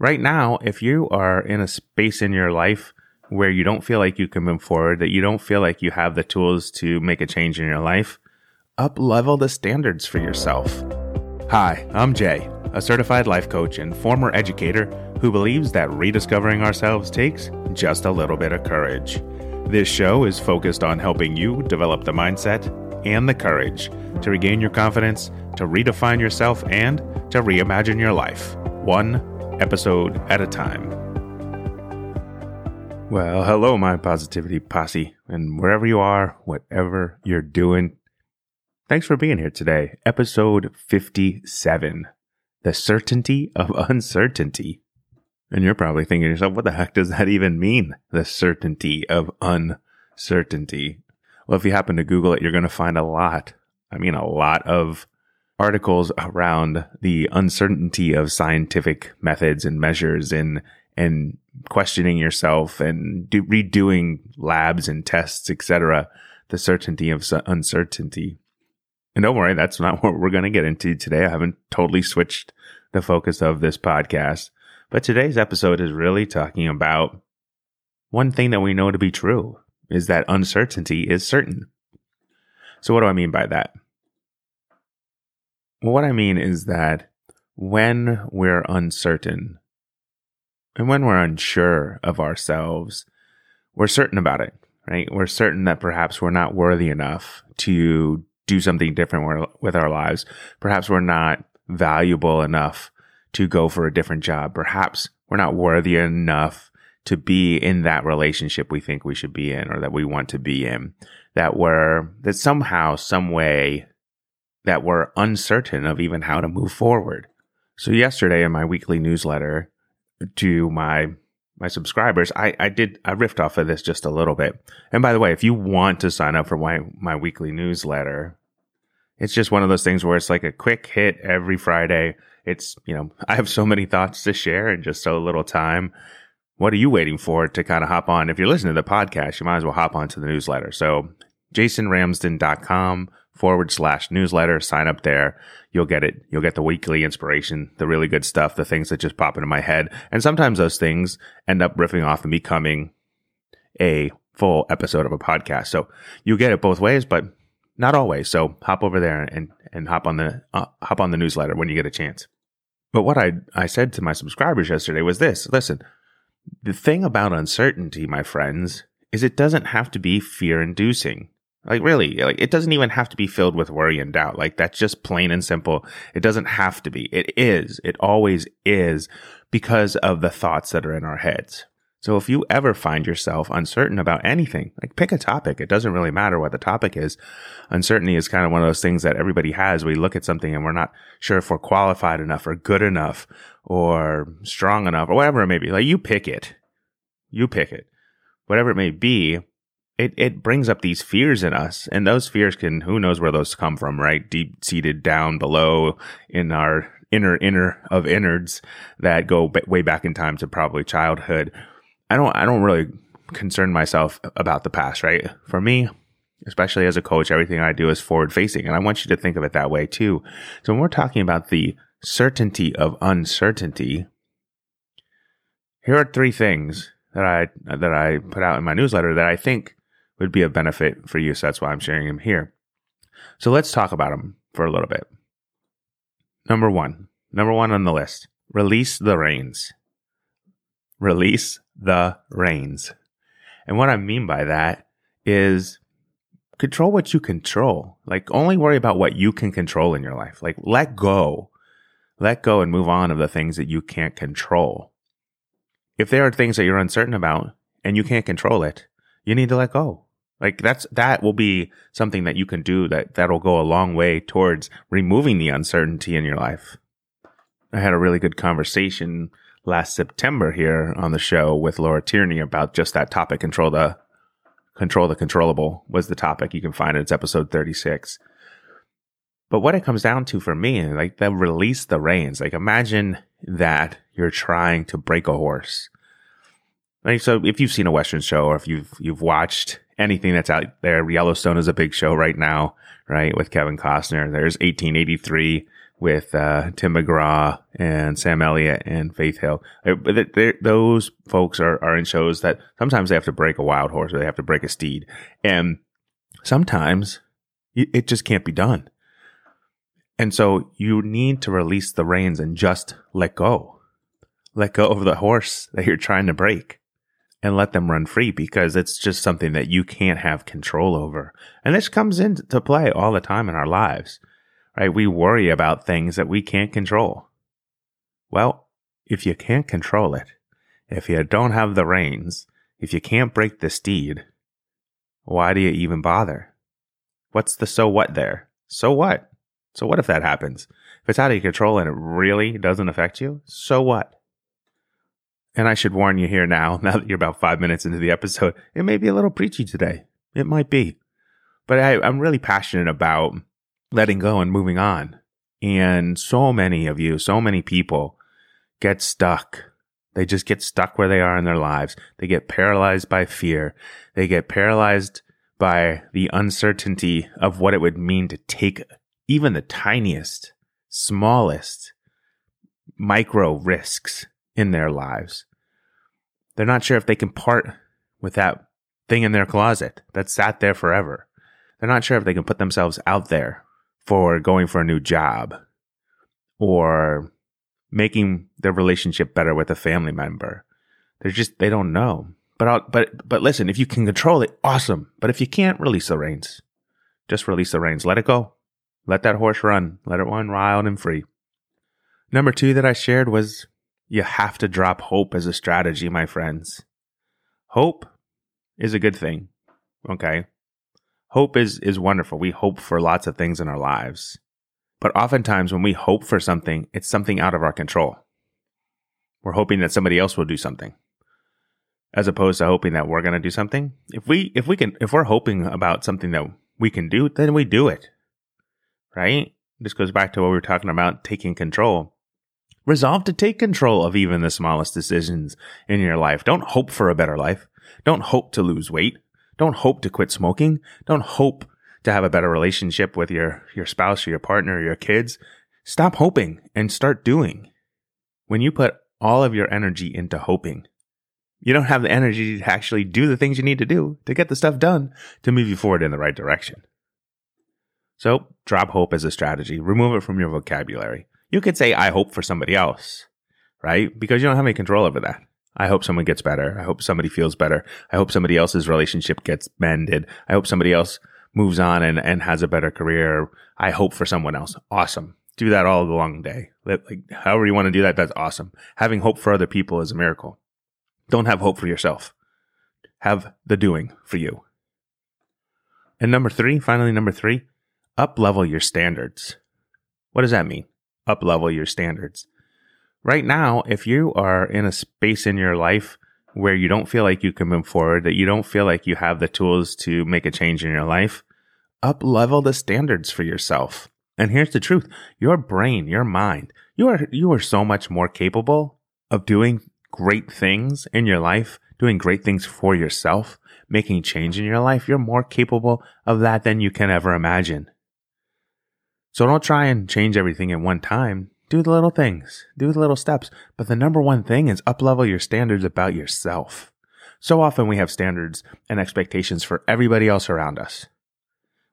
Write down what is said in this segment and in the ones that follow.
right now, if you are in a space in your life where you don't feel like you can move forward, that you don't feel like you have the tools to make a change in your life, up level the standards for yourself. Hi, I'm Jay, a certified life coach and former educator who believes that rediscovering ourselves takes just a little bit of courage. This show is focused on helping you develop the mindset and the courage to regain your confidence, to redefine yourself, and to reimagine your life, one episode at a time. Well, hello, my positivity posse, and wherever you are, whatever you're doing, thanks for being here today. Episode 57 The Certainty of Uncertainty. And you're probably thinking to yourself, what the heck does that even mean? The certainty of uncertainty. Well, if you happen to Google it, you're going to find a lot. I mean, a lot of articles around the uncertainty of scientific methods and measures and and questioning yourself and do, redoing labs and tests, etc. The certainty of uncertainty. And don't worry, that's not what we're going to get into today. I haven't totally switched the focus of this podcast, but today's episode is really talking about one thing that we know to be true is that uncertainty is certain. So what do I mean by that? What I mean is that when we're uncertain and when we're unsure of ourselves, we're certain about it, right? We're certain that perhaps we're not worthy enough to do something different with our lives. Perhaps we're not valuable enough to go for a different job. Perhaps we're not worthy enough to be in that relationship we think we should be in or that we want to be in. That we're, that somehow, some way, that we're uncertain of even how to move forward. So yesterday in my weekly newsletter to my my subscribers, I, I did I riffed off of this just a little bit. And by the way, if you want to sign up for my, my weekly newsletter, it's just one of those things where it's like a quick hit every Friday. It's, you know, I have so many thoughts to share in just so little time. What are you waiting for to kind of hop on? If you're listening to the podcast, you might as well hop on to the newsletter. So jasonramsden.com forward slash newsletter. Sign up there. You'll get it. You'll get the weekly inspiration, the really good stuff, the things that just pop into my head. And sometimes those things end up riffing off and becoming a full episode of a podcast. So you get it both ways, but not always. So hop over there and, and hop on the, uh, hop on the newsletter when you get a chance. But what I, I said to my subscribers yesterday was this, listen, the thing about uncertainty, my friends, is it doesn't have to be fear inducing. Like really, like it doesn't even have to be filled with worry and doubt. Like that's just plain and simple. It doesn't have to be. It is. It always is because of the thoughts that are in our heads. So if you ever find yourself uncertain about anything, like pick a topic. It doesn't really matter what the topic is. Uncertainty is kind of one of those things that everybody has. We look at something and we're not sure if we're qualified enough or good enough or strong enough or whatever it may be. Like you pick it. You pick it. Whatever it may be, it, it brings up these fears in us. And those fears can, who knows where those come from, right? Deep seated down below in our inner, inner of innards that go b- way back in time to probably childhood. I don't, I don't really concern myself about the past, right? For me, especially as a coach, everything I do is forward facing. And I want you to think of it that way too. So when we're talking about the certainty of uncertainty, here are three things that I, that I put out in my newsletter that I think would be a benefit for you. So that's why I'm sharing them here. So let's talk about them for a little bit. Number one, number one on the list, release the reins. Release the reins. And what I mean by that is control what you control. Like only worry about what you can control in your life. Like let go. Let go and move on of the things that you can't control. If there are things that you're uncertain about and you can't control it, you need to let go. Like that's that will be something that you can do that that'll go a long way towards removing the uncertainty in your life. I had a really good conversation last September here on the show with Laura Tierney about just that topic. Control the control the controllable was the topic. You can find it. It's episode 36. But what it comes down to for me, like the release the reins. Like imagine that you're trying to break a horse. Like so if you've seen a Western show or if you've you've watched anything that's out there. Yellowstone is a big show right now, right? With Kevin Costner. There's 1883, with uh, Tim McGraw and Sam Elliott and Faith Hill. Uh, those folks are, are in shows that sometimes they have to break a wild horse or they have to break a steed. And sometimes it just can't be done. And so you need to release the reins and just let go. Let go of the horse that you're trying to break and let them run free because it's just something that you can't have control over. And this comes into play all the time in our lives right? We worry about things that we can't control. Well, if you can't control it, if you don't have the reins, if you can't break the steed, why do you even bother? What's the so what there? So what? So what if that happens? If it's out of your control and it really doesn't affect you, so what? And I should warn you here now, now that you're about five minutes into the episode, it may be a little preachy today. It might be. But I, am really passionate about letting go and moving on. And so many of you, so many people get stuck. They just get stuck where they are in their lives. They get paralyzed by fear. They get paralyzed by the uncertainty of what it would mean to take even the tiniest, smallest micro risks in their lives. They're not sure if they can part with that thing in their closet that sat there forever. They're not sure if they can put themselves out there for going for a new job or making their relationship better with a family member. They're just they don't know. But I'll, but but listen, if you can control it, awesome. But if you can't, release the reins. Just release the reins. Let it go. Let that horse run. Let it run wild and free. Number two that I shared was you have to drop hope as a strategy, my friends. Hope is a good thing. Okay hope is is wonderful. We hope for lots of things in our lives. But oftentimes when we hope for something, it's something out of our control. We're hoping that somebody else will do something as opposed to hoping that we're going to do something. If we if we can if we're hoping about something that we can do, then we do it. Right? This goes back to what we were talking about taking control. Resolve to take control of even the smallest decisions in your life. Don't hope for a better life. Don't hope to lose weight. Don't hope to quit smoking. Don't hope to have a better relationship with your, your spouse or your partner or your kids. Stop hoping and start doing. When you put all of your energy into hoping, you don't have the energy to actually do the things you need to do to get the stuff done to move you forward in the right direction. So drop hope as a strategy. Remove it from your vocabulary. You could say, I hope for somebody else, right? Because you don't have any control over that. I hope someone gets better. I hope somebody feels better. I hope somebody else's relationship gets mended. I hope somebody else moves on and, and has a better career. I hope for someone else. Awesome. Do that all the long day. Like, however you want to do that, that's awesome. Having hope for other people is a miracle. Don't have hope for yourself. Have the doing for you. And number three, finally, number three, up level your standards. What does that mean? Up level your standards right now, if you are in a space in your life where you don't feel like you can move forward, that you don't feel like you have the tools to make a change in your life, up level the standards for yourself. And here's the truth. Your brain, your mind, you are, you are so much more capable of doing great things in your life, doing great things for yourself, making change in your life. You're more capable of that than you can ever imagine. So don't try and change everything at one time do the little things, do the little steps. But the number one thing is uplevel your standards about yourself. So often we have standards and expectations for everybody else around us.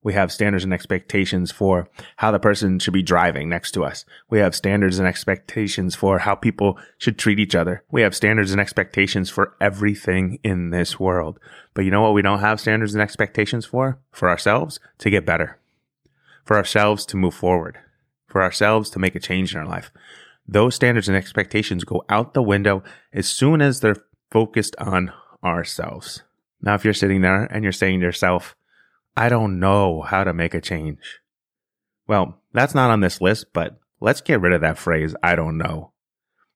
We have standards and expectations for how the person should be driving next to us. We have standards and expectations for how people should treat each other. We have standards and expectations for everything in this world. But you know what we don't have standards and expectations for? For ourselves to get better. For ourselves to move forward for ourselves to make a change in our life. Those standards and expectations go out the window as soon as they're focused on ourselves. Now, if you're sitting there and you're saying to yourself, I don't know how to make a change. Well, that's not on this list, but let's get rid of that phrase, I don't know.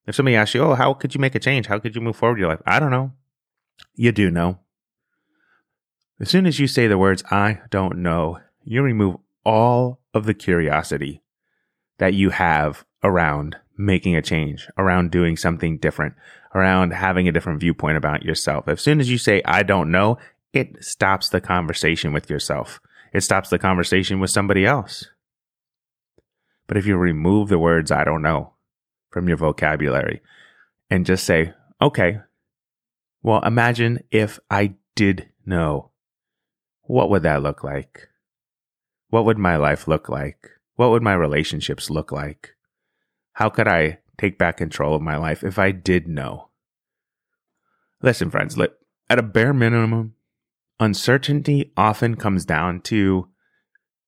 If somebody asks you, Oh, how could you make a change? How could you move forward in your life? I don't know. You do know. As soon as you say the words, I don't know, you remove all of the curiosity that you have around making a change, around doing something different, around having a different viewpoint about yourself. As soon as you say, I don't know, it stops the conversation with yourself. It stops the conversation with somebody else. But if you remove the words I don't know from your vocabulary and just say, okay, well, imagine if I did know. What would that look like? What would my life look like? What would my relationships look like? How could I take back control of my life if I did know? Listen, friends, at a bare minimum, uncertainty often comes down to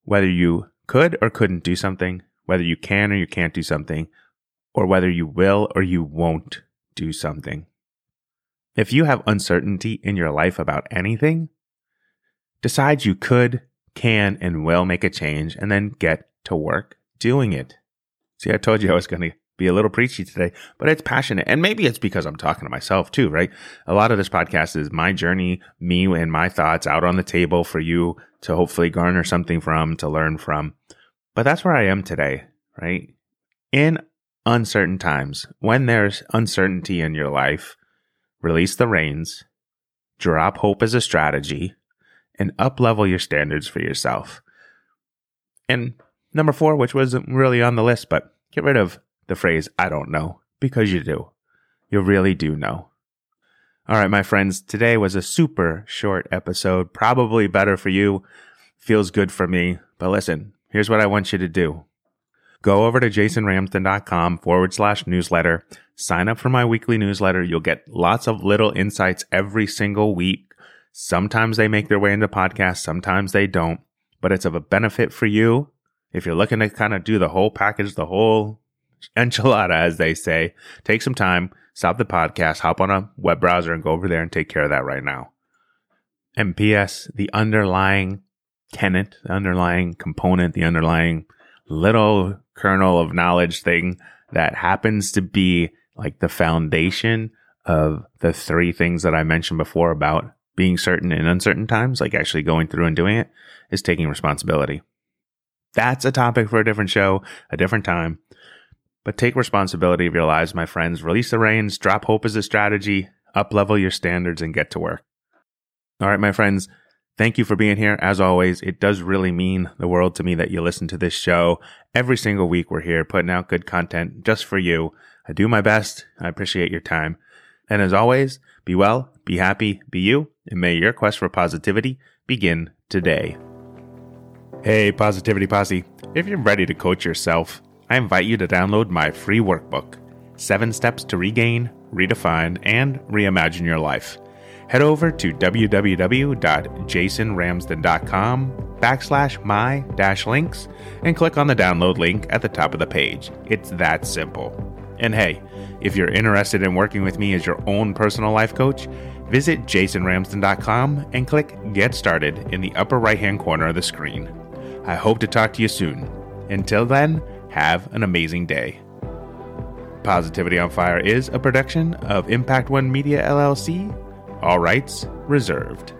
whether you could or couldn't do something, whether you can or you can't do something, or whether you will or you won't do something. If you have uncertainty in your life about anything, decide you could, can, and will make a change and then get to work doing it. See, I told you I was going to be a little preachy today, but it's passionate. And maybe it's because I'm talking to myself too, right? A lot of this podcast is my journey, me and my thoughts out on the table for you to hopefully garner something from, to learn from. But that's where I am today, right? In uncertain times, when there's uncertainty in your life, release the reins, drop hope as a strategy, and up level your standards for yourself. And number four, which wasn't really on the list, but get rid of the phrase, I don't know, because you do. You really do know. All right, my friends, today was a super short episode, probably better for you, feels good for me. But listen, here's what I want you to do go over to jasonramsden.com forward slash newsletter. Sign up for my weekly newsletter. You'll get lots of little insights every single week. Sometimes they make their way into podcasts, sometimes they don't, but it's of a benefit for you. If you're looking to kind of do the whole package, the whole enchilada, as they say, take some time, stop the podcast, hop on a web browser and go over there and take care of that right now. And P.S., the underlying tenant, the underlying component, the underlying little kernel of knowledge thing that happens to be like the foundation of the three things that I mentioned before about being certain in uncertain times, like actually going through and doing it, is taking responsibility. That's a topic for a different show, a different time. But take responsibility of your lives, my friends. Release the reins, drop hope as a strategy, up level your standards, and get to work. All right, my friends. Thank you for being here. As always, it does really mean the world to me that you listen to this show. Every single week we're here putting out good content just for you. I do my best. I appreciate your time. And as always, be well, be happy, be you, and may your quest for positivity begin today. Hey, Positivity Posse. If you're ready to coach yourself, I invite you to download my free workbook, Seven Steps to Regain, Redefine, and Reimagine Your Life head over to www.jasonramsden.com backslash my dash links and click on the download link at the top of the page. It's that simple. And hey, if you're interested in working with me as your own personal life coach, visit jasonramsden.com and click Get Started in the upper right hand corner of the screen. I hope to talk to you soon. Until then, have an amazing day. Positivity on Fire is a production of Impact One Media LLC all rights reserved.